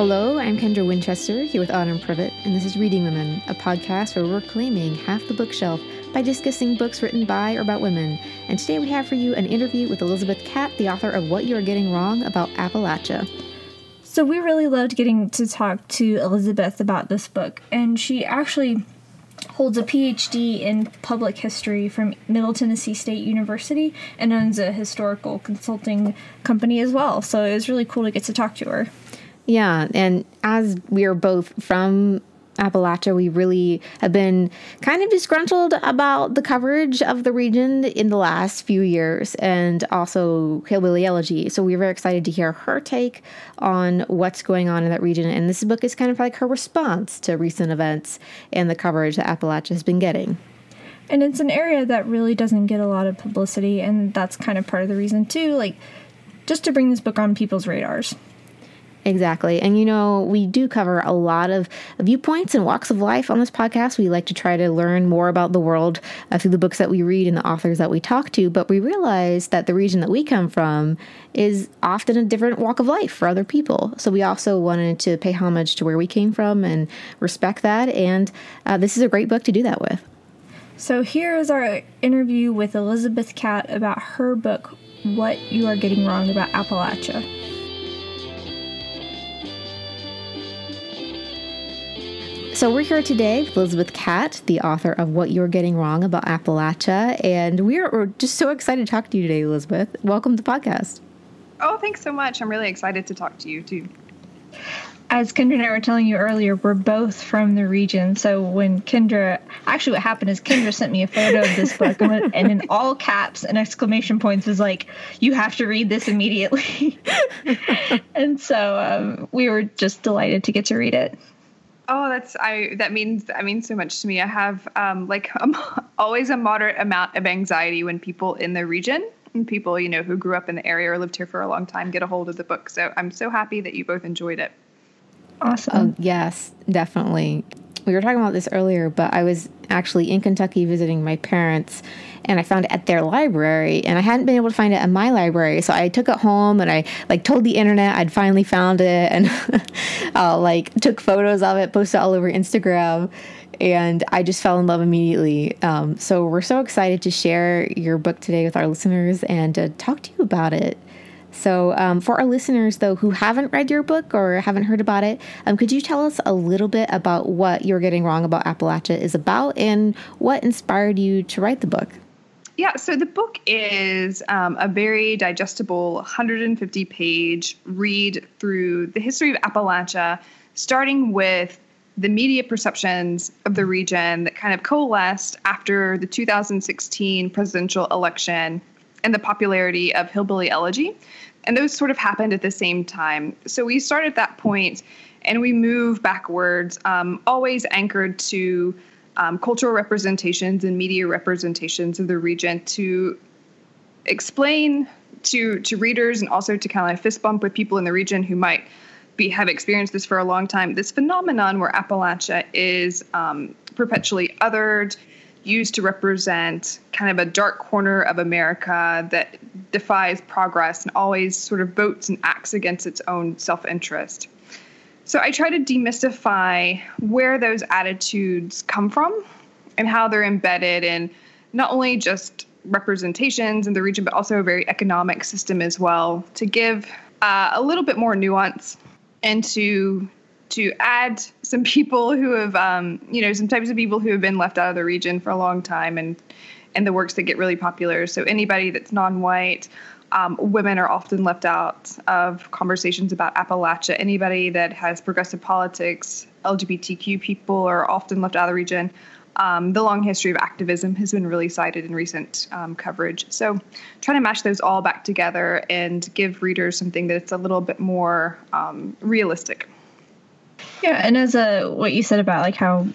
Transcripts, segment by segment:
Hello, I'm Kendra Winchester here with Autumn Privett, and this is Reading Women, a podcast where we're claiming half the bookshelf by discussing books written by or about women. And today we have for you an interview with Elizabeth Catte, the author of What You Are Getting Wrong About Appalachia. So we really loved getting to talk to Elizabeth about this book, and she actually holds a PhD in public history from Middle Tennessee State University and owns a historical consulting company as well. So it was really cool to get to talk to her. Yeah, and as we are both from Appalachia, we really have been kind of disgruntled about the coverage of the region in the last few years and also Hillbilly Elegy. So we are very excited to hear her take on what's going on in that region. And this book is kind of like her response to recent events and the coverage that Appalachia has been getting. And it's an area that really doesn't get a lot of publicity, and that's kind of part of the reason, too. Like, just to bring this book on people's radars. Exactly. And you know, we do cover a lot of viewpoints and walks of life on this podcast. We like to try to learn more about the world uh, through the books that we read and the authors that we talk to. But we realize that the region that we come from is often a different walk of life for other people. So we also wanted to pay homage to where we came from and respect that. And uh, this is a great book to do that with. So here is our interview with Elizabeth Catte about her book, What You Are Getting Wrong About Appalachia. So we're here today with Elizabeth Catte, the author of What You're Getting Wrong About Appalachia, and we're, we're just so excited to talk to you today, Elizabeth. Welcome to the podcast. Oh, thanks so much. I'm really excited to talk to you too. As Kendra and I were telling you earlier, we're both from the region. So when Kendra, actually, what happened is Kendra sent me a photo of this book, and, and in all caps and exclamation points was like, "You have to read this immediately." and so um, we were just delighted to get to read it. Oh, that's I. That means that means so much to me. I have um, like um, always a moderate amount of anxiety when people in the region and people you know who grew up in the area or lived here for a long time get a hold of the book. So I'm so happy that you both enjoyed it. Awesome. Oh, yes, definitely. We were talking about this earlier, but I was actually in Kentucky visiting my parents and I found it at their library and I hadn't been able to find it at my library. So I took it home and I like told the internet I'd finally found it and uh, like took photos of it, posted all over Instagram and I just fell in love immediately. Um, so we're so excited to share your book today with our listeners and to talk to you about it. So, um, for our listeners, though, who haven't read your book or haven't heard about it, um, could you tell us a little bit about what you're getting wrong about Appalachia is about and what inspired you to write the book? Yeah, so the book is um, a very digestible 150 page read through the history of Appalachia, starting with the media perceptions of the region that kind of coalesced after the 2016 presidential election and the popularity of Hillbilly Elegy. And those sort of happened at the same time. So we start at that point and we move backwards, um, always anchored to um, cultural representations and media representations of the region to explain to to readers and also to kind of fist bump with people in the region who might be have experienced this for a long time. This phenomenon where Appalachia is um, perpetually othered, used to represent kind of a dark corner of America that defies progress and always sort of votes and acts against its own self interest. So I try to demystify where those attitudes come from and how they're embedded in not only just representations in the region, but also a very economic system as well, to give uh, a little bit more nuance and to to add some people who have, um, you know, some types of people who have been left out of the region for a long time, and and the works that get really popular. So anybody that's non-white, um, women are often left out of conversations about Appalachia. Anybody that has progressive politics, LGBTQ people are often left out of the region. Um, the long history of activism has been really cited in recent um, coverage. So, trying to mash those all back together and give readers something that's a little bit more um, realistic. Yeah, and as a what you said about like how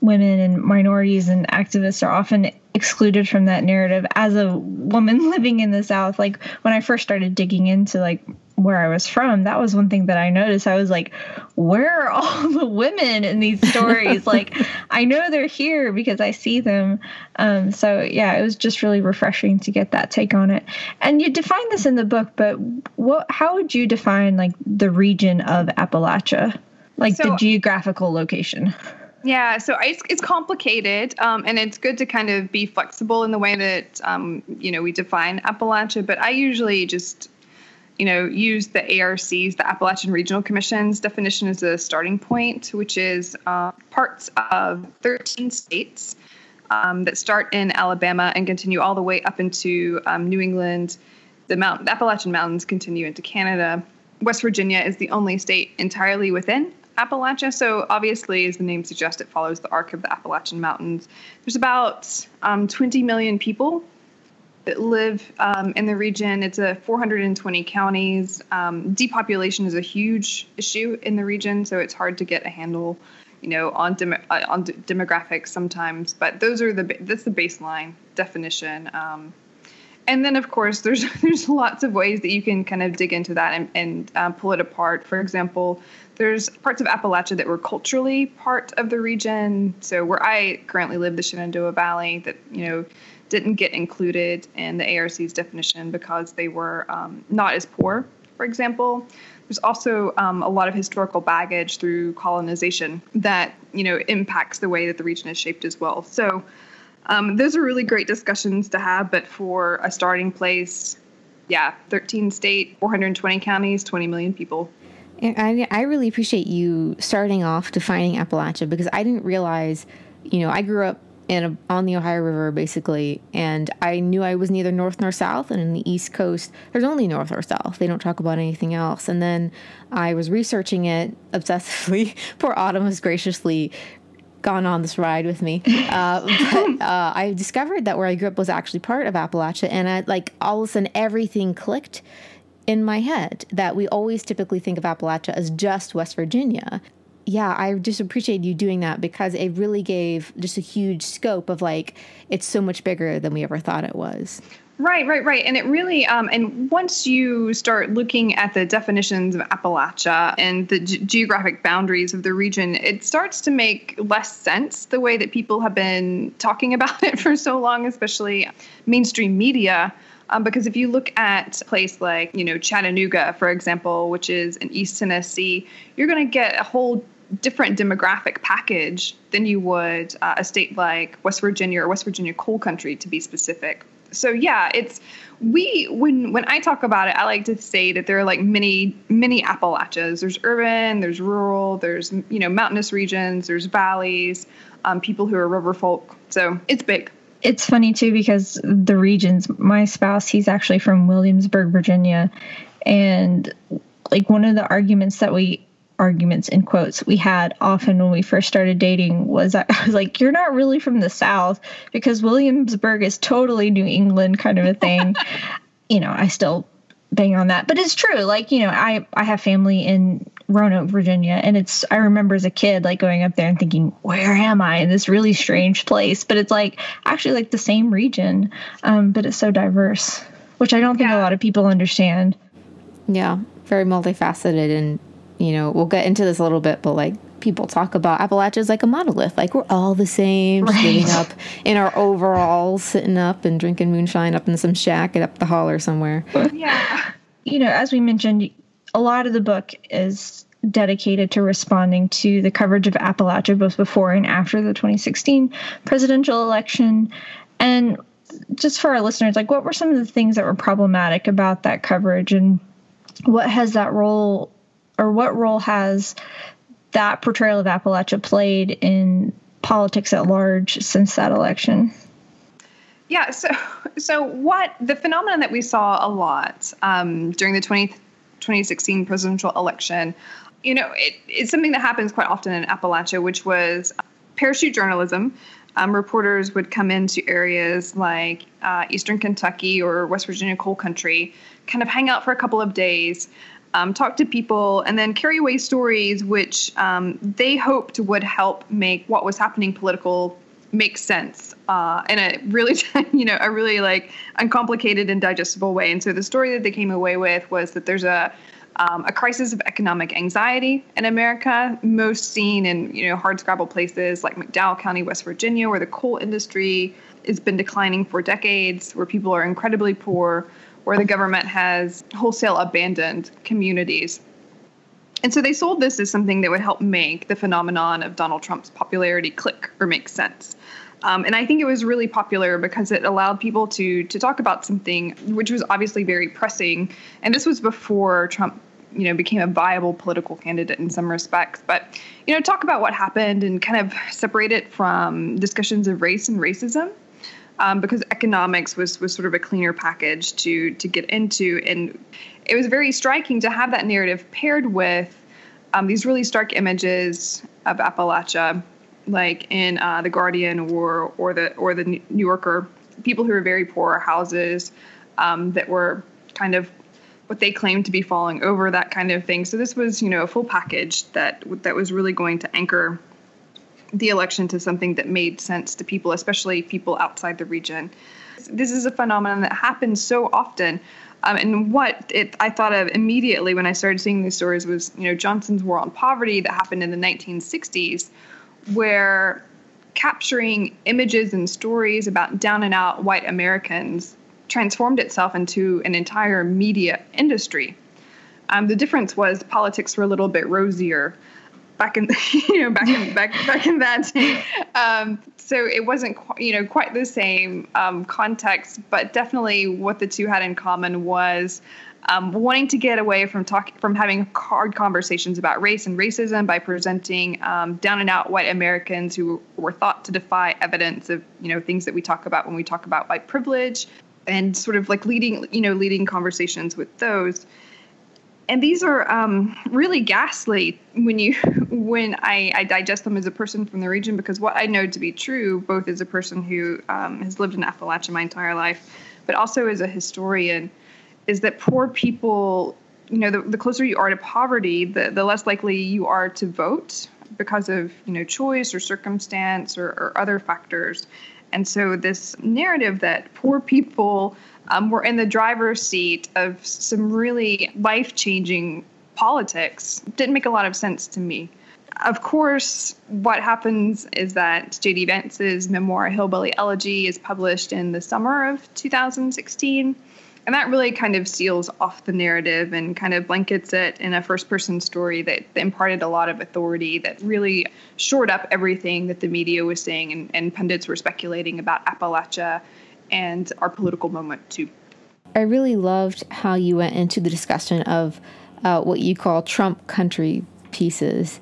women and minorities and activists are often excluded from that narrative as a woman living in the south like when i first started digging into like where I was from, that was one thing that I noticed. I was like, where are all the women in these stories? like, I know they're here because I see them. Um, so, yeah, it was just really refreshing to get that take on it. And you define this in the book, but what? how would you define like the region of Appalachia, like so, the geographical location? Yeah, so it's, it's complicated, um, and it's good to kind of be flexible in the way that um, you know we define Appalachia. But I usually just you know, use the ARC's, the Appalachian Regional Commission's definition as a starting point, which is uh, parts of 13 states um, that start in Alabama and continue all the way up into um, New England. The, Mount, the Appalachian Mountains continue into Canada. West Virginia is the only state entirely within Appalachia. So, obviously, as the name suggests, it follows the arc of the Appalachian Mountains. There's about um, 20 million people that live um, in the region. It's a 420 counties. Um, depopulation is a huge issue in the region, so it's hard to get a handle, you know, on dem- uh, on d- demographics sometimes. But those are the that's the baseline definition. Um, and then, of course, there's there's lots of ways that you can kind of dig into that and, and uh, pull it apart. For example, there's parts of Appalachia that were culturally part of the region. So where I currently live, the Shenandoah Valley, that you know didn't get included in the ARC's definition because they were um, not as poor, for example. There's also um, a lot of historical baggage through colonization that you know impacts the way that the region is shaped as well. So um, those are really great discussions to have. But for a starting place, yeah, 13 state, 420 counties, 20 million people. I, I really appreciate you starting off defining Appalachia because I didn't realize, you know, I grew up in a, on the Ohio River, basically. And I knew I was neither north nor south. And in the East Coast, there's only north or south. They don't talk about anything else. And then I was researching it obsessively. Poor Autumn has graciously gone on this ride with me. Uh, but uh, I discovered that where I grew up was actually part of Appalachia. And I, like all of a sudden, everything clicked in my head that we always typically think of Appalachia as just West Virginia yeah, I just appreciate you doing that because it really gave just a huge scope of like it's so much bigger than we ever thought it was. Right, right, right. And it really, um, and once you start looking at the definitions of Appalachia and the g- geographic boundaries of the region, it starts to make less sense the way that people have been talking about it for so long, especially mainstream media. Um, because if you look at a place like, you know, Chattanooga, for example, which is in East Tennessee, you're going to get a whole different demographic package than you would uh, a state like West Virginia or West Virginia coal country to be specific. So yeah, it's we when when I talk about it, I like to say that there are like many many Appalachias. There's urban, there's rural, there's you know mountainous regions, there's valleys, um, people who are river folk. So it's big. It's funny too because the regions. My spouse, he's actually from Williamsburg, Virginia, and like one of the arguments that we arguments in quotes we had often when we first started dating was I was like, You're not really from the South because Williamsburg is totally New England kind of a thing. you know, I still bang on that. But it's true. Like, you know, I, I have family in Roanoke, Virginia, and it's I remember as a kid like going up there and thinking, Where am I in this really strange place? But it's like actually like the same region. Um, but it's so diverse. Which I don't think yeah. a lot of people understand. Yeah. Very multifaceted and you know, we'll get into this a little bit, but like people talk about Appalachia as like a monolith. Like we're all the same, right. sitting up in our overalls, sitting up and drinking moonshine up in some shack up the hall or somewhere. Yeah. You know, as we mentioned, a lot of the book is dedicated to responding to the coverage of Appalachia both before and after the 2016 presidential election. And just for our listeners, like what were some of the things that were problematic about that coverage and what has that role or what role has that portrayal of Appalachia played in politics at large since that election? Yeah, so so what the phenomenon that we saw a lot um, during the 20, 2016 presidential election, you know, it, it's something that happens quite often in Appalachia, which was parachute journalism. Um, reporters would come into areas like uh, Eastern Kentucky or West Virginia coal country, kind of hang out for a couple of days, um, talk to people, and then carry away stories which um, they hoped would help make what was happening political make sense uh, in a really, you know, a really like uncomplicated and digestible way. And so the story that they came away with was that there's a um, a crisis of economic anxiety in America, most seen in you know hardscrabble places like McDowell County, West Virginia, where the coal industry has been declining for decades, where people are incredibly poor, where the government has wholesale abandoned communities. And so they sold this as something that would help make the phenomenon of Donald Trump's popularity click or make sense. Um, and I think it was really popular because it allowed people to to talk about something which was obviously very pressing. And this was before Trump, you know, became a viable political candidate in some respects. But you know, talk about what happened and kind of separate it from discussions of race and racism. Um, because economics was was sort of a cleaner package to to get into, and it was very striking to have that narrative paired with um, these really stark images of Appalachia like in uh, the Guardian or or the or the New Yorker, people who were very poor houses um, that were kind of what they claimed to be falling over, that kind of thing. So this was, you know, a full package that that was really going to anchor the election to something that made sense to people, especially people outside the region. This is a phenomenon that happens so often. Um, and what it, I thought of immediately when I started seeing these stories was, you know, Johnson's War on Poverty that happened in the 1960s, where capturing images and stories about down and out white Americans transformed itself into an entire media industry. Um, the difference was politics were a little bit rosier back in you know back in back back in that day. Um, so it wasn't you know quite the same um, context, but definitely what the two had in common was um, wanting to get away from talking from having hard conversations about race and racism by presenting um, down and out white Americans who were thought to defy evidence of you know things that we talk about when we talk about white privilege, and sort of like leading you know leading conversations with those. And these are um, really ghastly when you when I, I, digest them as a person from the region because what I know to be true, both as a person who um, has lived in Appalachia my entire life, but also as a historian is that poor people, you know, the, the closer you are to poverty, the, the less likely you are to vote because of, you know, choice or circumstance or, or other factors. And so this narrative that poor people um, were in the driver's seat of some really life changing politics didn't make a lot of sense to me. Of course, what happens is that J.D. Vance's memoir, Hillbilly Elegy, is published in the summer of 2016 and that really kind of seals off the narrative and kind of blankets it in a first person story that imparted a lot of authority that really shored up everything that the media was saying and, and pundits were speculating about Appalachia and our political moment too. I really loved how you went into the discussion of uh, what you call Trump country pieces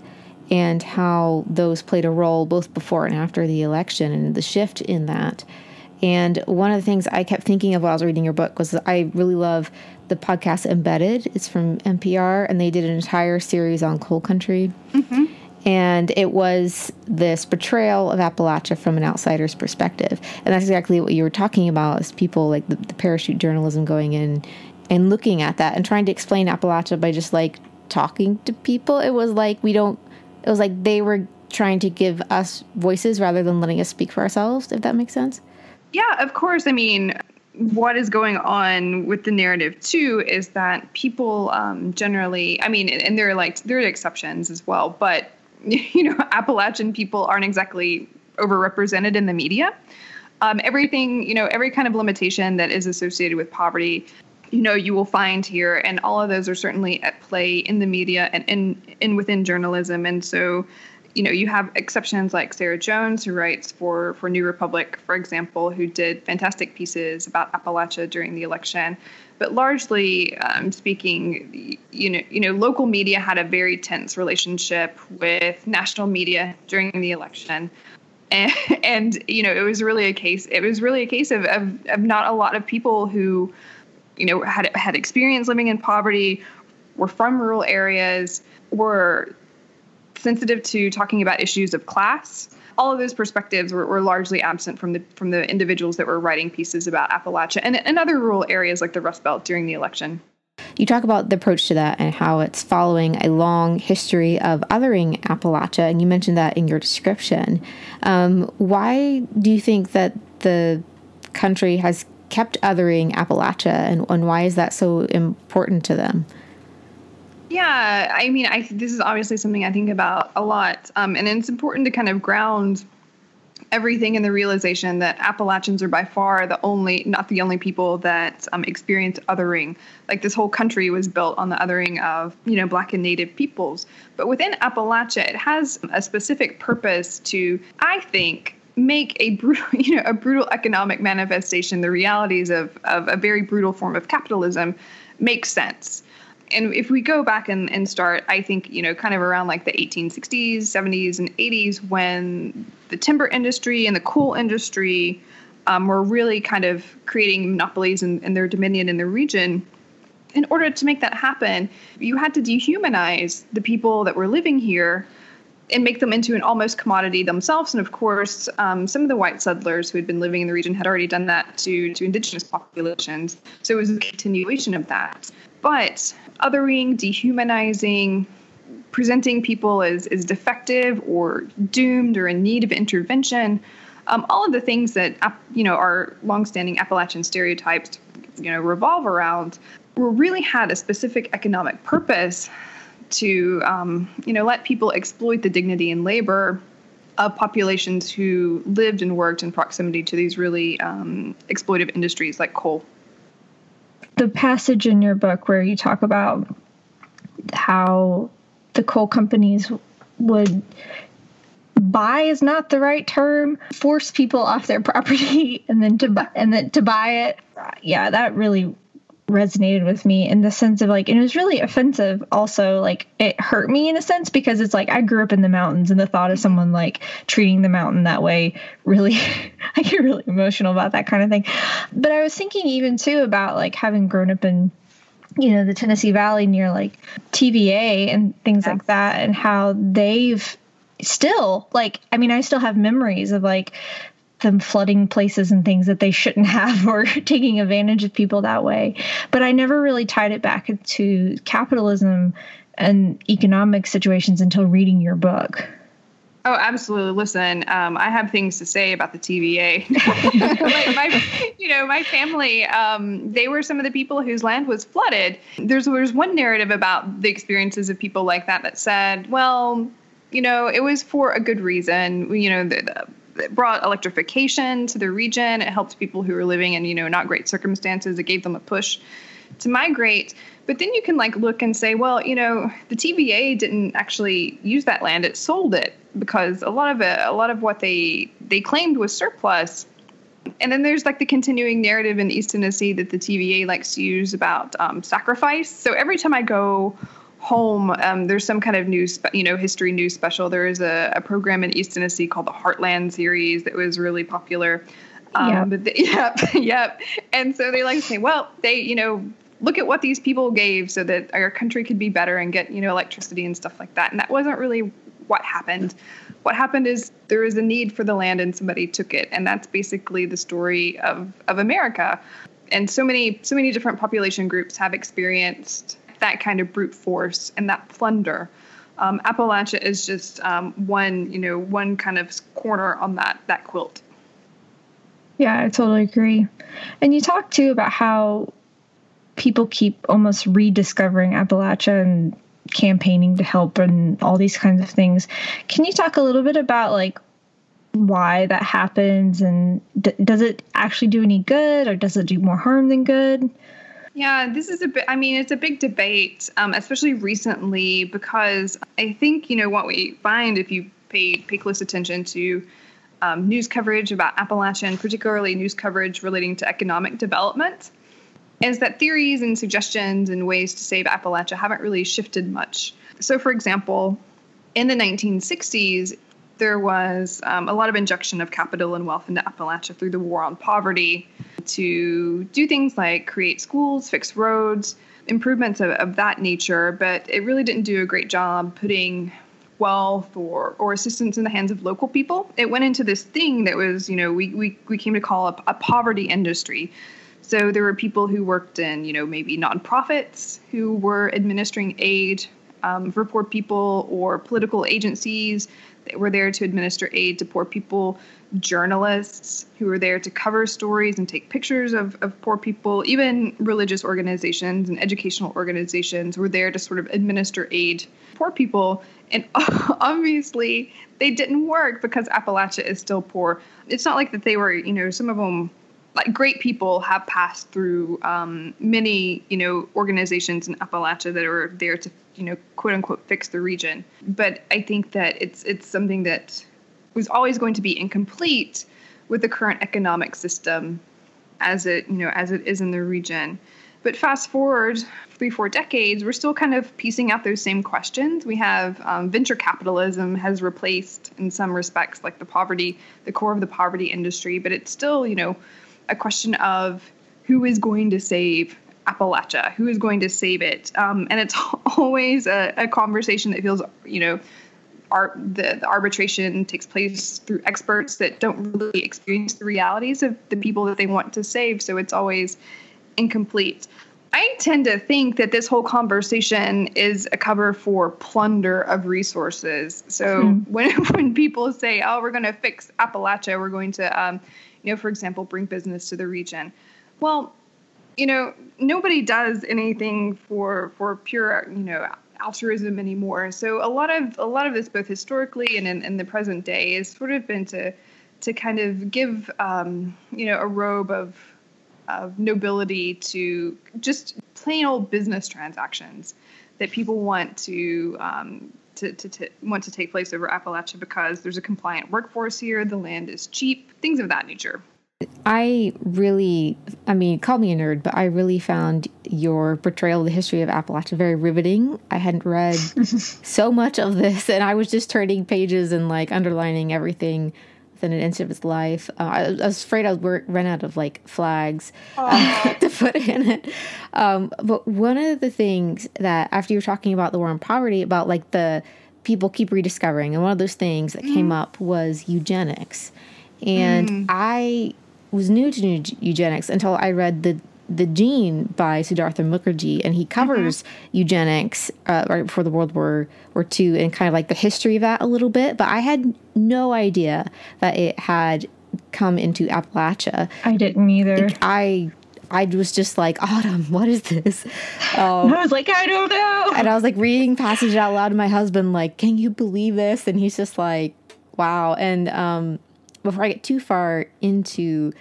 and how those played a role both before and after the election and the shift in that. And one of the things I kept thinking of while I was reading your book was I really love the podcast Embedded. It's from NPR, and they did an entire series on coal country. Mm-hmm. And it was this portrayal of Appalachia from an outsider's perspective. And that's exactly what you were talking about is people like the, the parachute journalism going in and looking at that and trying to explain Appalachia by just like talking to people. It was like we don't, it was like they were trying to give us voices rather than letting us speak for ourselves, if that makes sense. Yeah, of course. I mean, what is going on with the narrative too is that people um, generally, I mean, and there are like there are exceptions as well, but you know, Appalachian people aren't exactly overrepresented in the media. Um, everything, you know, every kind of limitation that is associated with poverty, you know, you will find here, and all of those are certainly at play in the media and in in within journalism. And so, you know, you have exceptions like Sarah Jones, who writes for for New Republic, for example, who did fantastic pieces about Appalachia during the election. But largely um, speaking, you know, you know, local media had a very tense relationship with national media during the election. And, and you know, it was really a case. It was really a case of, of, of not a lot of people who, you know, had had experience living in poverty, were from rural areas, were sensitive to talking about issues of class. All of those perspectives were, were largely absent from the from the individuals that were writing pieces about Appalachia and, and other rural areas like the Rust Belt during the election. you talk about the approach to that and how it's following a long history of othering Appalachia, and you mentioned that in your description. Um, why do you think that the country has kept othering Appalachia, and, and why is that so important to them? Yeah, I mean, I this is obviously something I think about a lot, um, and it's important to kind of ground everything in the realization that Appalachians are by far the only, not the only people that um, experience othering. Like this whole country was built on the othering of, you know, Black and Native peoples. But within Appalachia, it has a specific purpose to, I think, make a brutal, you know, a brutal economic manifestation, the realities of, of a very brutal form of capitalism, make sense and if we go back and, and start, I think, you know, kind of around like the 1860s, 70s, and 80s, when the timber industry and the coal industry um, were really kind of creating monopolies and, their dominion in the region. In order to make that happen, you had to dehumanize the people that were living here and make them into an almost commodity themselves. And of course, um, some of the white settlers who had been living in the region had already done that to, to indigenous populations. So it was a continuation of that. But othering, dehumanizing, presenting people as, as defective or doomed or in need of intervention, um, all of the things that you know our longstanding Appalachian stereotypes you know revolve around were really had a specific economic purpose to um, you know let people exploit the dignity and labor of populations who lived and worked in proximity to these really um, exploitive industries like coal the passage in your book where you talk about how the coal companies would buy is not the right term force people off their property and then to buy and then to buy it yeah that really resonated with me in the sense of like and it was really offensive also like it hurt me in a sense because it's like I grew up in the mountains and the thought of someone like treating the mountain that way really I get really emotional about that kind of thing. But I was thinking even too about like having grown up in you know the Tennessee Valley near like TVA and things yeah. like that and how they've still like I mean I still have memories of like them flooding places and things that they shouldn't have or taking advantage of people that way. But I never really tied it back to capitalism and economic situations until reading your book. Oh, absolutely. Listen, um, I have things to say about the TVA. my, my, you know, my family, um, they were some of the people whose land was flooded. There's, there's one narrative about the experiences of people like that that said, well, you know, it was for a good reason. You know, the, the it brought electrification to the region. It helped people who were living in, you know, not great circumstances. It gave them a push to migrate. But then you can like look and say, well, you know, the TVA didn't actually use that land; it sold it because a lot of it, a lot of what they they claimed was surplus. And then there's like the continuing narrative in East Tennessee that the TVA likes to use about um, sacrifice. So every time I go home, um, there's some kind of news, you know, history news special. There is a, a, program in East Tennessee called the Heartland series that was really popular. Um, yep. But the, yep, yep. And so they like to say, well, they, you know, look at what these people gave so that our country could be better and get, you know, electricity and stuff like that. And that wasn't really what happened. What happened is there was a need for the land and somebody took it. And that's basically the story of, of America. And so many, so many different population groups have experienced that kind of brute force and that plunder. Um, Appalachia is just um, one, you know, one kind of corner on that that quilt. Yeah, I totally agree. And you talk too about how people keep almost rediscovering Appalachia and campaigning to help and all these kinds of things. Can you talk a little bit about like why that happens and d- does it actually do any good or does it do more harm than good? Yeah, this is a bit, I mean, it's a big debate, um, especially recently, because I think, you know, what we find if you pay, pay close attention to um, news coverage about Appalachia, and particularly news coverage relating to economic development, is that theories and suggestions and ways to save Appalachia haven't really shifted much. So, for example, in the 1960s, there was um, a lot of injection of capital and wealth into Appalachia through the war on poverty to do things like create schools, fix roads, improvements of, of that nature, but it really didn't do a great job putting wealth or, or assistance in the hands of local people. It went into this thing that was, you know, we, we, we came to call a, a poverty industry. So there were people who worked in, you know, maybe nonprofits who were administering aid um, for poor people or political agencies were there to administer aid to poor people, journalists who were there to cover stories and take pictures of, of poor people, even religious organizations and educational organizations were there to sort of administer aid to poor people. And obviously, they didn't work because Appalachia is still poor. It's not like that they were, you know, some of them like great people have passed through um, many you know organizations in Appalachia that are there to you know quote unquote fix the region. But I think that it's it's something that was always going to be incomplete with the current economic system as it you know as it is in the region. But fast forward three, four decades, we're still kind of piecing out those same questions. We have um, venture capitalism has replaced, in some respects, like the poverty, the core of the poverty industry, but it's still, you know, a question of who is going to save Appalachia, who is going to save it, um, and it's always a, a, conversation that feels, you know, our, the, the arbitration takes place through experts that don't really experience the realities of the people that they want to save, so it's always incomplete. I tend to think that this whole conversation is a cover for plunder of resources. So hmm. when when people say, "Oh, we're going to fix Appalachia, we're going to," um, you know, for example, bring business to the region. Well, you know, nobody does anything for for pure, you know, altruism anymore. So a lot of a lot of this, both historically and in, in the present day, is sort of been to to kind of give um, you know a robe of of nobility to just plain old business transactions that people want to um, to, to, to, want to take place over Appalachia because there's a compliant workforce here, the land is cheap, things of that nature. I really, I mean, call me a nerd, but I really found your portrayal of the history of Appalachia very riveting. I hadn't read so much of this, and I was just turning pages and like underlining everything within an instant of his life. Uh, I, I, was afraid I would run out of like flags uh, to put in it. Um, but one of the things that after you were talking about the war on poverty, about like the people keep rediscovering, and one of those things that mm. came up was eugenics, and mm. I was new to eugenics until I read the the Gene by Siddhartha Mukherjee, and he covers mm-hmm. eugenics uh, right before the World War War II and kind of like the history of that a little bit. But I had no idea that it had come into Appalachia. I didn't either. I I was just like, Autumn, what is this? Um, I was like, I don't know. And I was like reading passage out loud to my husband, like, can you believe this? And he's just like, wow. And um, before I get too far into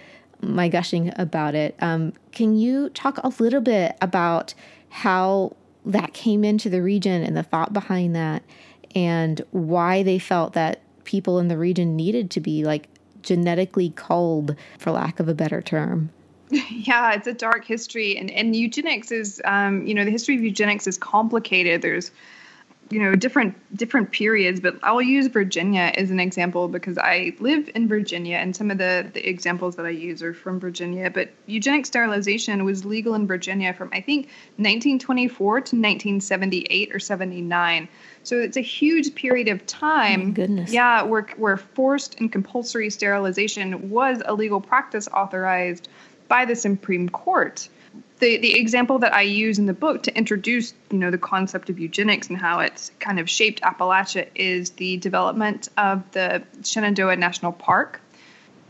my gushing about it. Um, can you talk a little bit about how that came into the region and the thought behind that, and why they felt that people in the region needed to be like genetically culled, for lack of a better term? Yeah, it's a dark history, and and eugenics is, um, you know, the history of eugenics is complicated. There's you know different different periods but i'll use virginia as an example because i live in virginia and some of the, the examples that i use are from virginia but eugenic sterilization was legal in virginia from i think 1924 to 1978 or 79 so it's a huge period of time. Oh goodness. Yeah, where, where forced and compulsory sterilization was a legal practice authorized by the Supreme Court the the example that I use in the book to introduce you know the concept of eugenics and how it's kind of shaped Appalachia is the development of the Shenandoah National Park,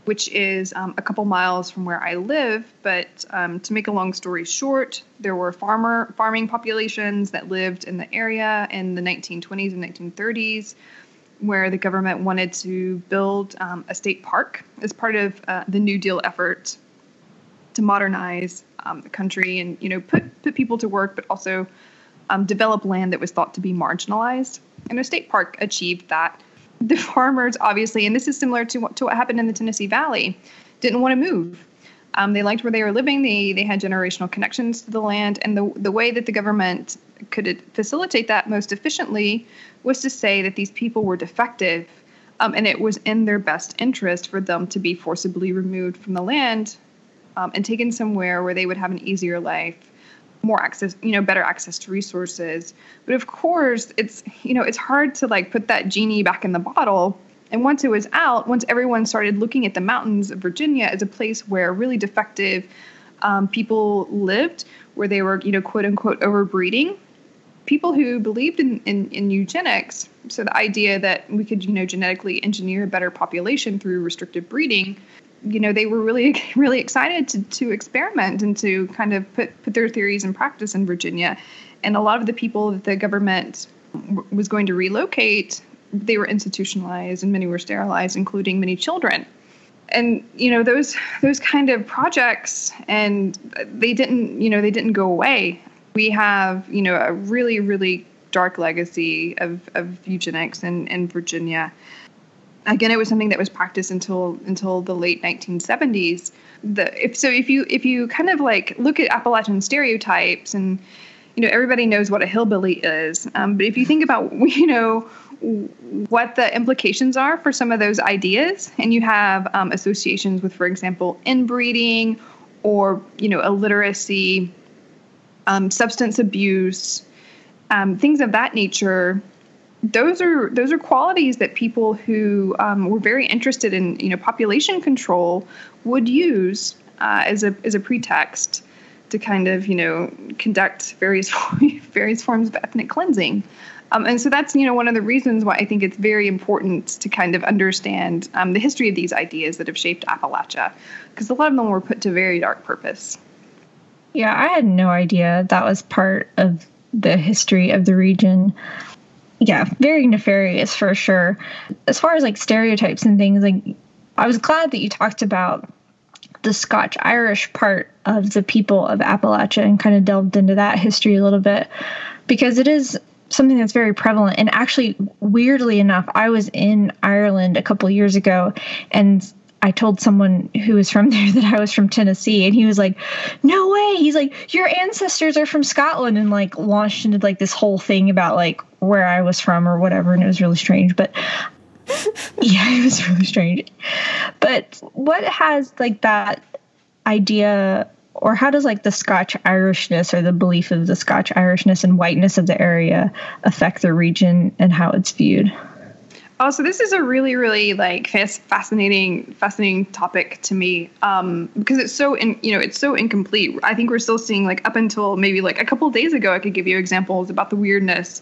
which is um, a couple miles from where I live. But um, to make a long story short, there were farmer farming populations that lived in the area in the 1920s and 1930s. Where the government wanted to build um, a state park as part of uh, the New Deal effort to modernize um, the country and you know put put people to work, but also um, develop land that was thought to be marginalized. And a state park achieved that. The farmers, obviously, and this is similar to what, to what happened in the Tennessee Valley, didn't want to move. Um, they liked where they were living. They they had generational connections to the land, and the the way that the government could facilitate that most efficiently was to say that these people were defective, um, and it was in their best interest for them to be forcibly removed from the land um, and taken somewhere where they would have an easier life more access you know better access to resources but of course it's you know it's hard to like put that genie back in the bottle and once it was out once everyone started looking at the mountains of virginia as a place where really defective um, people lived, where they were, you know, quote unquote overbreeding. People who believed in, in, in eugenics, so the idea that we could, you know, genetically engineer a better population through restrictive breeding, you know, they were really, really excited to, to experiment and to kind of put, put their theories in practice in Virginia. And a lot of the people that the government was going to relocate, they were institutionalized and many were sterilized, including many children. And you know those those kind of projects, and they didn't you know they didn't go away. We have you know a really really dark legacy of, of eugenics in, in Virginia. Again, it was something that was practiced until until the late 1970s. The if so if you if you kind of like look at Appalachian stereotypes and you know everybody knows what a hillbilly is, um, but if you think about you know what the implications are for some of those ideas and you have um, associations with for example inbreeding or you know illiteracy um, substance abuse um, things of that nature those are those are qualities that people who um, were very interested in you know population control would use uh, as a as a pretext to kind of you know conduct various various forms of ethnic cleansing um, and so that's you know one of the reasons why I think it's very important to kind of understand um, the history of these ideas that have shaped Appalachia, because a lot of them were put to very dark purpose. Yeah, I had no idea that was part of the history of the region. Yeah, very nefarious for sure. As far as like stereotypes and things, like I was glad that you talked about the Scotch Irish part of the people of Appalachia and kind of delved into that history a little bit because it is something that's very prevalent. And actually, weirdly enough, I was in Ireland a couple years ago and I told someone who was from there that I was from Tennessee, and he was like, "No way!" He's like, "Your ancestors are from Scotland," and like launched into like this whole thing about like where I was from or whatever, and it was really strange. But yeah, it was really strange. But what has like that idea or how does like the Scotch Irishness or the belief of the Scotch Irishness and whiteness of the area affect the region and how it's viewed? Oh, so this is a really, really like fascinating, fascinating topic to me um, because it's so, in, you know, it's so incomplete. I think we're still seeing like up until maybe like a couple days ago, I could give you examples about the weirdness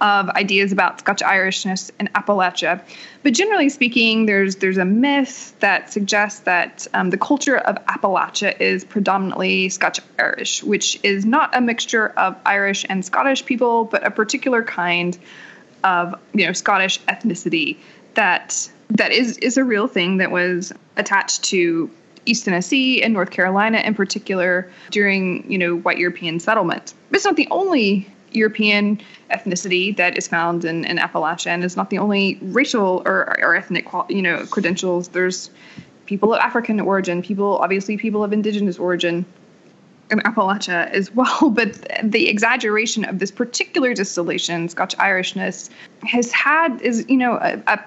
of ideas about Scotch Irishness in Appalachia. But generally speaking, there's there's a myth that suggests that um, the culture of Appalachia is predominantly Scotch Irish, which is not a mixture of Irish and Scottish people, but a particular kind of you know Scottish ethnicity that that is is a real thing that was attached to East Tennessee and North Carolina in particular during you know white European settlement. It's not the only European ethnicity that is found in, in Appalachia and is not the only racial or, or ethnic you know credentials. There's people of African origin, people obviously people of indigenous origin in Appalachia as well. But the exaggeration of this particular distillation, Scotch Irishness, has had is you know a, a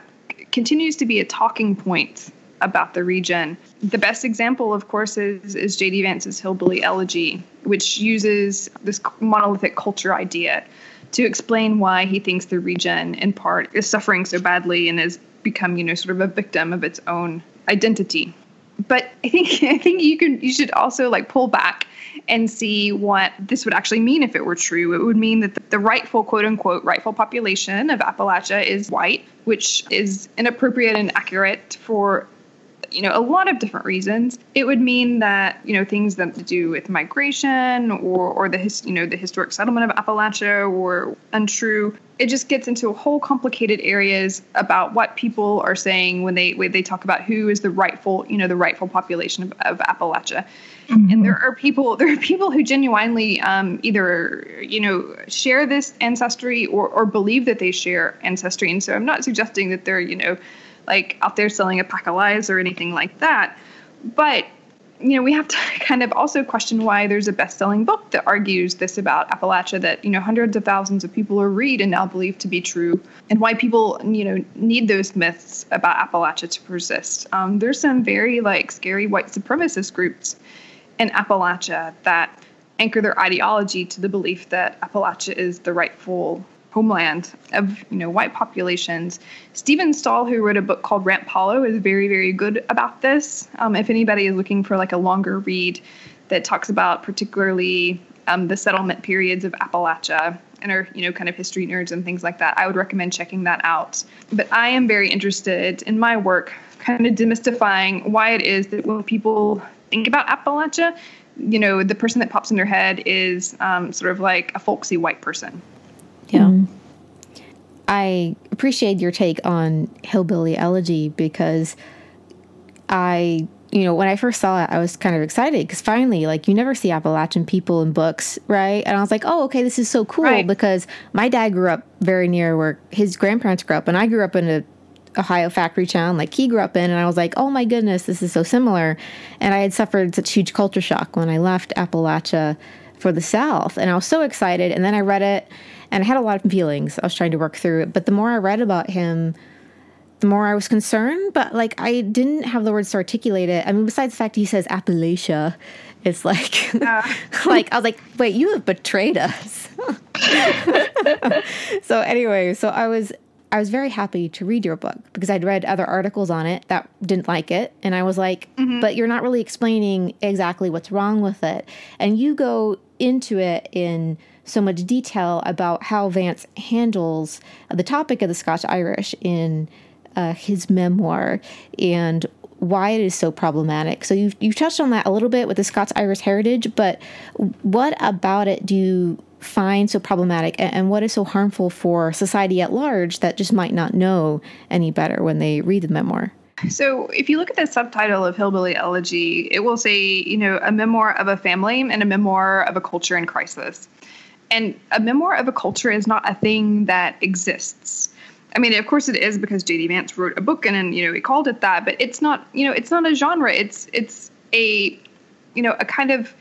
continues to be a talking point about the region. The best example, of course, is, is J.D. Vance's Hillbilly Elegy, which uses this monolithic culture idea to explain why he thinks the region, in part, is suffering so badly and has become, you know, sort of a victim of its own identity. But I think I think you can you should also like pull back and see what this would actually mean if it were true. It would mean that the, rightful quote unquote rightful population of Appalachia is white, which is inappropriate and accurate for you know, a lot of different reasons. It would mean that, you know, things that do with migration or, or the, his, you know, the historic settlement of Appalachia were untrue. It just gets into a whole complicated areas about what people are saying when they when they talk about who is the rightful, you know, the rightful population of, of Appalachia. Mm-hmm. And there are people there are people who genuinely um, either you know share this ancestry or or believe that they share ancestry. And so I'm not suggesting that they're you know like out there selling a pack of lies or anything like that. But you know, we have to kind of also question why there's a best-selling book that argues this about Appalachia that you know hundreds of thousands of people are read and now believe to be true, and why people you know need those myths about Appalachia to persist. Um, there's some very like scary white supremacist groups in Appalachia that anchor their ideology to the belief that Appalachia is the rightful homeland of you know white populations. Steven Stoll, who wrote a book called Ramp Hollow, is very very good about this. Um, if anybody is looking for like a longer read that talks about particularly um, the settlement periods of Appalachia and are you know kind of history nerds and things like that. I would recommend checking that out. But I am very interested in my work, kind of demystifying why it is that when people think about Appalachia, you know, the person that pops in their head is um, sort of like a folksy white person. Yeah. Mm. I appreciate your take on Hillbilly Elegy because I, you know, when I first saw it, I was kind of excited because finally, like, you never see Appalachian people in books, right? And I was like, oh, okay, this is so cool right. because my dad grew up very near where his grandparents grew up, and I grew up in a Ohio factory town like he grew up in, and I was like, oh my goodness, this is so similar. And I had suffered such huge culture shock when I left Appalachia for the South, and I was so excited. And then I read it and I had a lot of feelings. I was trying to work through it. But the more I read about him, the more I was concerned. But like, I didn't have the words to articulate it. I mean, besides the fact he says Appalachia, it's like, uh. like I was like, wait, you have betrayed us. so anyway, so I was I was very happy to read your book because I'd read other articles on it that didn't like it. And I was like, mm-hmm. but you're not really explaining exactly what's wrong with it. And you go into it in so much detail about how Vance handles the topic of the Scotch Irish in uh, his memoir and why it is so problematic. So you've, you've touched on that a little bit with the Scots Irish heritage, but what about it do you find so problematic and, and what is so harmful for society at large that just might not know any better when they read the memoir? So, if you look at the subtitle of Hillbilly Elegy, it will say, you know, a memoir of a family and a memoir of a culture in crisis. And a memoir of a culture is not a thing that exists. I mean, of course it is because J.D. Vance wrote a book and, and you know he called it that, but it's not you know it's not a genre. It's it's a you know a kind of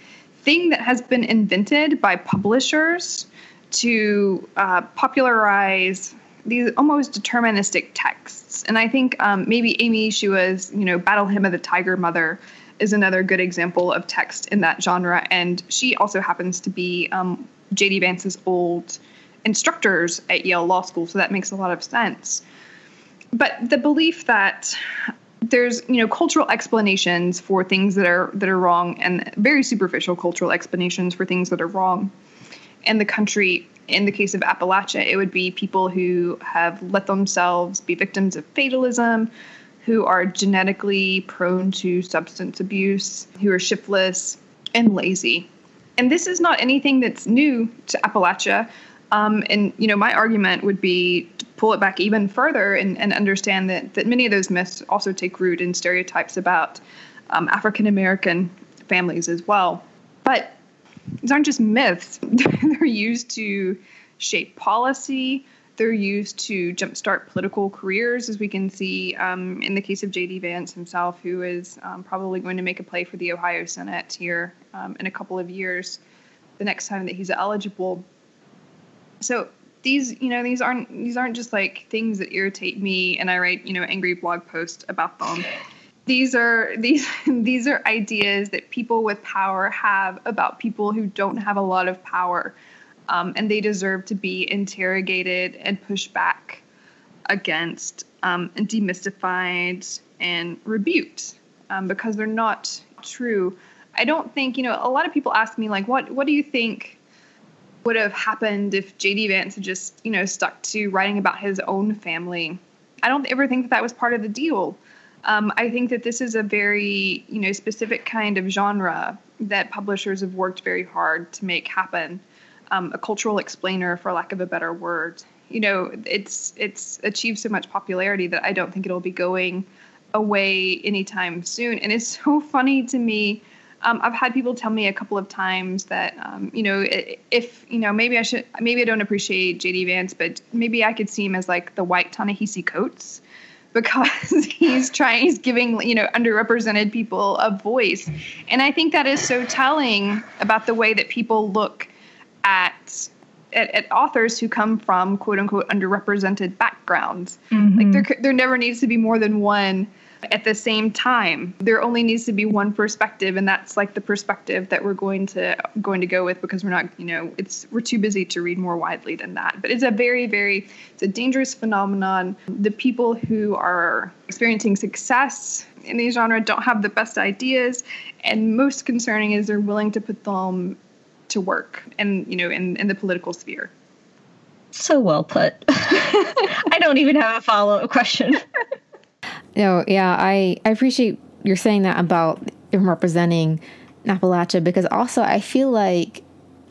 thing that has been invented by publishers to uh, popularize these almost deterministic texts. And I think um, maybe Amy Chua's you know Battle Hymn of the Tiger Mother is another good example of text in that genre. And she also happens to be um, J.D. Vance's old instructors at Yale Law School, so that makes a lot of sense. But the belief that there's you know cultural explanations for things that are that are wrong and very superficial cultural explanations for things that are wrong in the country in the case of appalachia it would be people who have let themselves be victims of fatalism who are genetically prone to substance abuse who are shiftless and lazy and this is not anything that's new to Appalachia. Um, and you know, my argument would be to pull it back even further and, and understand that that many of those myths also take root in stereotypes about um, African American families as well. But these aren't just myths; they're used to shape policy. They're used to jumpstart political careers, as we can see um, in the case of J.D. Vance himself, who is um, probably going to make a play for the Ohio Senate here um, in a couple of years, the next time that he's eligible. So these, you know, these aren't these aren't just like things that irritate me, and I write, you know, angry blog posts about them. These are these these are ideas that people with power have about people who don't have a lot of power um, and they deserve to be interrogated and pushed back against um, and demystified and rebuked um, because they're not true. I don't think you know. A lot of people ask me like, "What what do you think would have happened if J.D. Vance had just you know stuck to writing about his own family?" I don't ever think that that was part of the deal. Um, I think that this is a very you know specific kind of genre that publishers have worked very hard to make happen um, a cultural explainer, for lack of a better word. You know, it's it's achieved so much popularity that I don't think it'll be going away anytime soon. And it's so funny to me. Um, I've had people tell me a couple of times that, um, you know, if, you know, maybe I should, maybe I don't appreciate JD Vance, but maybe I could see him as like the white Ta-Nehisi Coates because he's trying, he's giving, you know, underrepresented people a voice. And I think that is so telling about the way that people look at at, at, authors who come from quote unquote underrepresented backgrounds. Mm-hmm. Like there, there never needs to be more than one at the same time. There only needs to be one perspective, and that's like the perspective that we're going to going to go with because we're not, you know, it's we're too busy to read more widely than that. But it's a very, very it's a dangerous phenomenon. The people who are experiencing success in the genre don't have the best ideas, and most concerning is they're willing to put them to work and you know in, in the political sphere. So well put. I don't even have a follow up question. No, yeah, I, I appreciate you're saying that about him representing Appalachia because also I feel like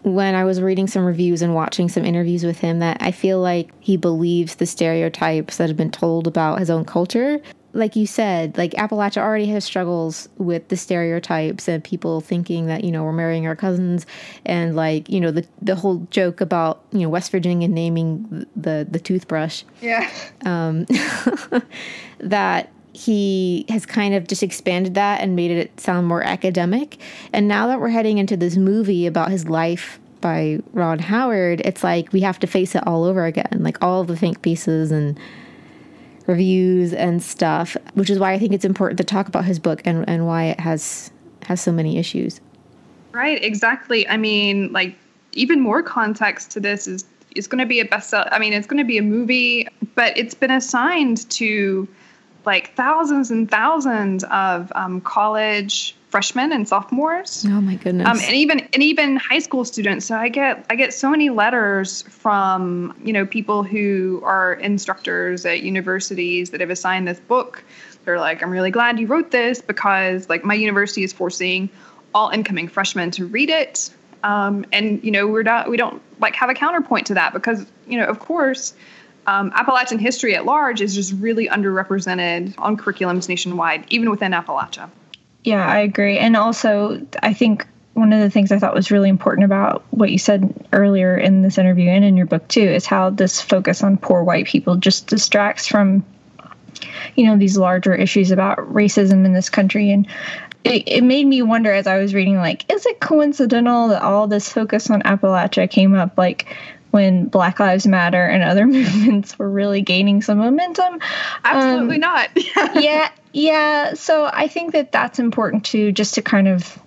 when I was reading some reviews and watching some interviews with him that I feel like he believes the stereotypes that have been told about his own culture. Like you said, like Appalachia already has struggles with the stereotypes and people thinking that, you know, we're marrying our cousins and like, you know, the the whole joke about, you know, West Virginia naming the the toothbrush. Yeah. Um that he has kind of just expanded that and made it sound more academic. And now that we're heading into this movie about his life by Ron Howard, it's like we have to face it all over again, like all the think pieces and reviews and stuff, which is why I think it's important to talk about his book and, and why it has has so many issues. Right, exactly. I mean, like even more context to this is it's going to be a bestseller. I mean, it's going to be a movie, but it's been assigned to like thousands and thousands of um, college freshmen and sophomores. Oh my goodness! Um, and even and even high school students. So I get I get so many letters from you know people who are instructors at universities that have assigned this book. They're like, I'm really glad you wrote this because like my university is forcing all incoming freshmen to read it. Um, and you know we're not we don't like have a counterpoint to that because you know of course um, Appalachian history at large is just really underrepresented on curriculums nationwide, even within Appalachia. Yeah, I agree. And also, I think one of the things I thought was really important about what you said earlier in this interview and in your book too is how this focus on poor white people just distracts from, you know, these larger issues about racism in this country. And it, it made me wonder as I was reading, like, is it coincidental that all this focus on Appalachia came up like when Black Lives Matter and other movements were really gaining some momentum. Absolutely um, not. yeah, yeah. So I think that that's important too, just to kind of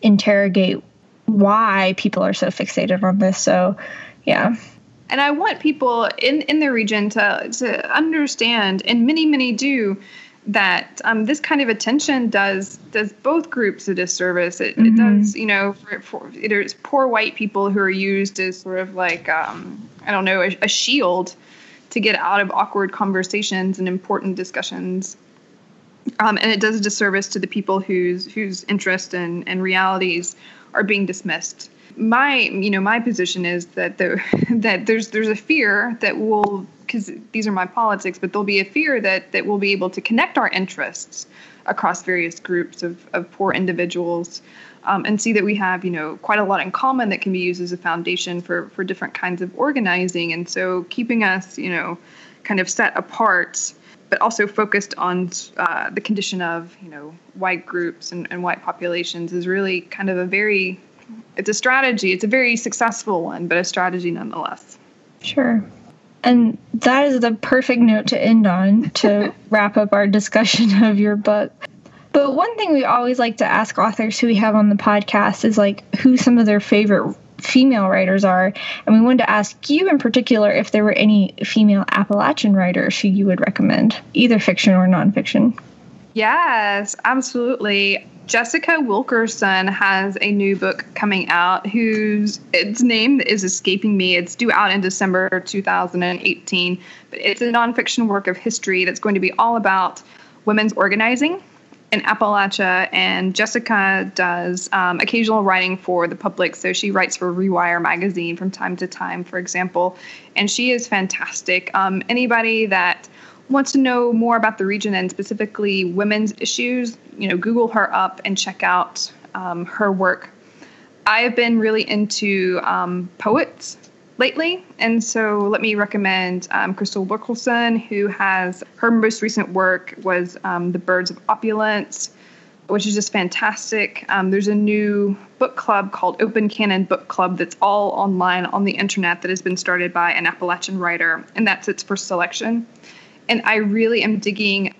interrogate why people are so fixated on this. So, yeah. And I want people in in the region to to understand, and many many do, that um, this kind of attention does does both groups a disservice. It, mm-hmm. it does, you know, for, for there's poor white people who are used as sort of like um, I don't know a, a, shield to get out of awkward conversations and important discussions. Um, and it does a disservice to the people whose whose interests and, and realities are being dismissed. My you know my position is that the that there's there's a fear that will because these are my politics, but there'll be a fear that that we'll be able to connect our interests across various groups of, of poor individuals um, and see that we have, you know, quite a lot in common that can be used as a foundation for for different kinds of organizing. And so keeping us, you know, kind of set apart, but also focused on uh, the condition of, you know, white groups and, and white populations is really kind of a very it's a strategy. It's a very successful one, but a strategy nonetheless. Sure. And that is the perfect note to end on to wrap up our discussion of your book. But one thing we always like to ask authors who we have on the podcast is like who some of their favorite female writers are. And we wanted to ask you in particular if there were any female Appalachian writers who you would recommend, either fiction or nonfiction. Yes, absolutely. Jessica Wilkerson has a new book coming out whose its name is escaping me. It's due out in December 2018, but it's a nonfiction work of history that's going to be all about women's organizing in Appalachia. And Jessica does um, occasional writing for the public. So she writes for Rewire magazine from time to time, for example. And she is fantastic. Um, anybody that wants to know more about the region and specifically women's issues, you know, Google her up and check out um, her work. I have been really into um, poets lately, and so let me recommend um, Crystal Wilkinson, who has her most recent work was um, The Birds of Opulence, which is just fantastic. Um, there's a new book club called Open Canon Book Club that's all online on the internet that has been started by an Appalachian writer, and that's its first selection and I really am digging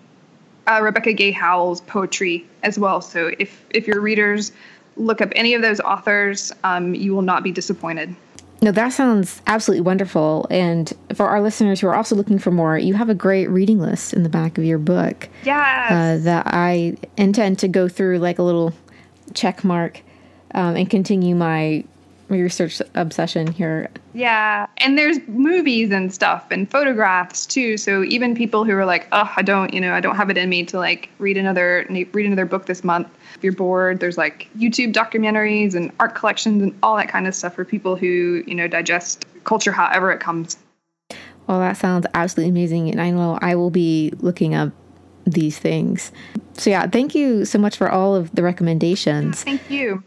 uh, Rebecca Gayle Howell's poetry as well. So if if your readers look up any of those authors, um, you will not be disappointed. No, that sounds absolutely wonderful. And for our listeners who are also looking for more, you have a great reading list in the back of your book. Yes. Uh, that I intend to go through like a little check mark um, and continue my research obsession here. Yeah, and there's movies and stuff and photographs too. So even people who are like, "Oh, I don't, you know, I don't have it in me to like read another read another book this month." If you're bored, there's like YouTube documentaries and art collections and all that kind of stuff for people who, you know, digest culture however it comes. Well, that sounds absolutely amazing, and I know I will be looking up these things. So yeah, thank you so much for all of the recommendations. Thank you.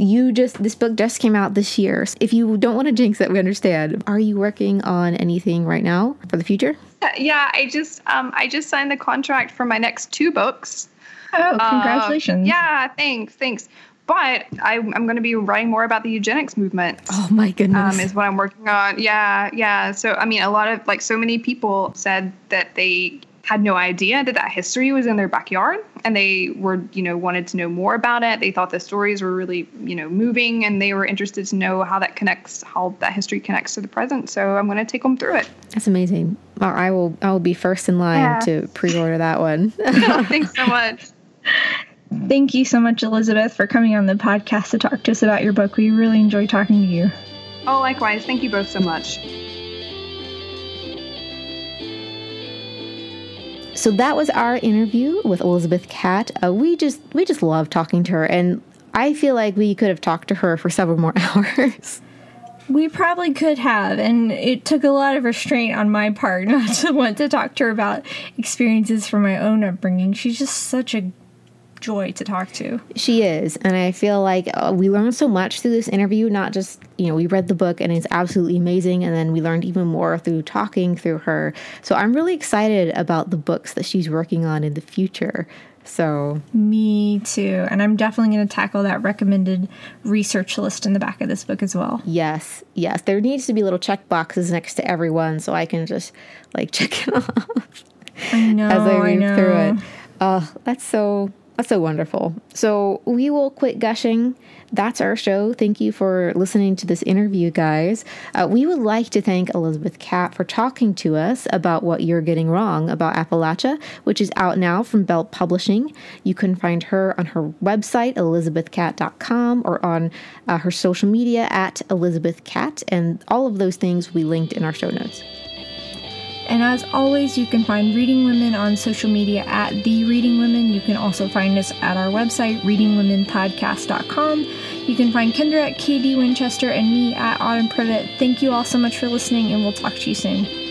You just this book just came out this year. If you don't want to jinx it, we understand. Are you working on anything right now for the future? Yeah, I just um I just signed the contract for my next two books. Oh, congratulations! Uh, yeah, thanks, thanks. But I, am going to be writing more about the eugenics movement. Oh my goodness! Um, is what I'm working on. Yeah, yeah. So I mean, a lot of like so many people said that they had no idea that that history was in their backyard and they were you know wanted to know more about it. They thought the stories were really you know moving and they were interested to know how that connects how that history connects to the present. So i'm going to take them through it. That's amazing. Well, i will i will be first in line yeah. to pre-order that one. Thanks so much. Thank you so much elizabeth for coming on the podcast to talk to us about your book. We really enjoy talking to you. Oh likewise. Thank you both so much so that was our interview with Elizabeth Catte. Uh, we just we just love talking to her, and I feel like we could have talked to her for several more hours. We probably could have, and it took a lot of restraint on my part not to want to talk to her about experiences from my own upbringing. She's just such a joy to talk to. She is. And I feel like uh, we learned so much through this interview. Not just, you know, we read the book and it's absolutely amazing. And then we learned even more through talking through her. So I'm really excited about the books that she's working on in the future. So, me too. And I'm definitely going to tackle that recommended research list in the back of this book as well. Yes, yes. There needs to be little check boxes next to everyone so I can just like check it off I know, as I read I through it. Oh, that's so that's so wonderful. So we will quit gushing. That's our show. Thank you for listening to this interview, guys. Uh, we would like to thank Elizabeth Catte for talking to us about what you're getting wrong about Appalachia, which is out now from Belt Publishing. You can find her on her website, elizabethcatte.com, or on uh, her social media at Elizabeth Catte, and all of those things be linked in our show notes. And as always, you can find Reading Women on social media at The Reading Women. You can also find us at our website, readingwomenpodcast.com. You can find Kendra at KD Winchester and me at Autumn Privett. Thank you all so much for listening, and we'll talk to you soon.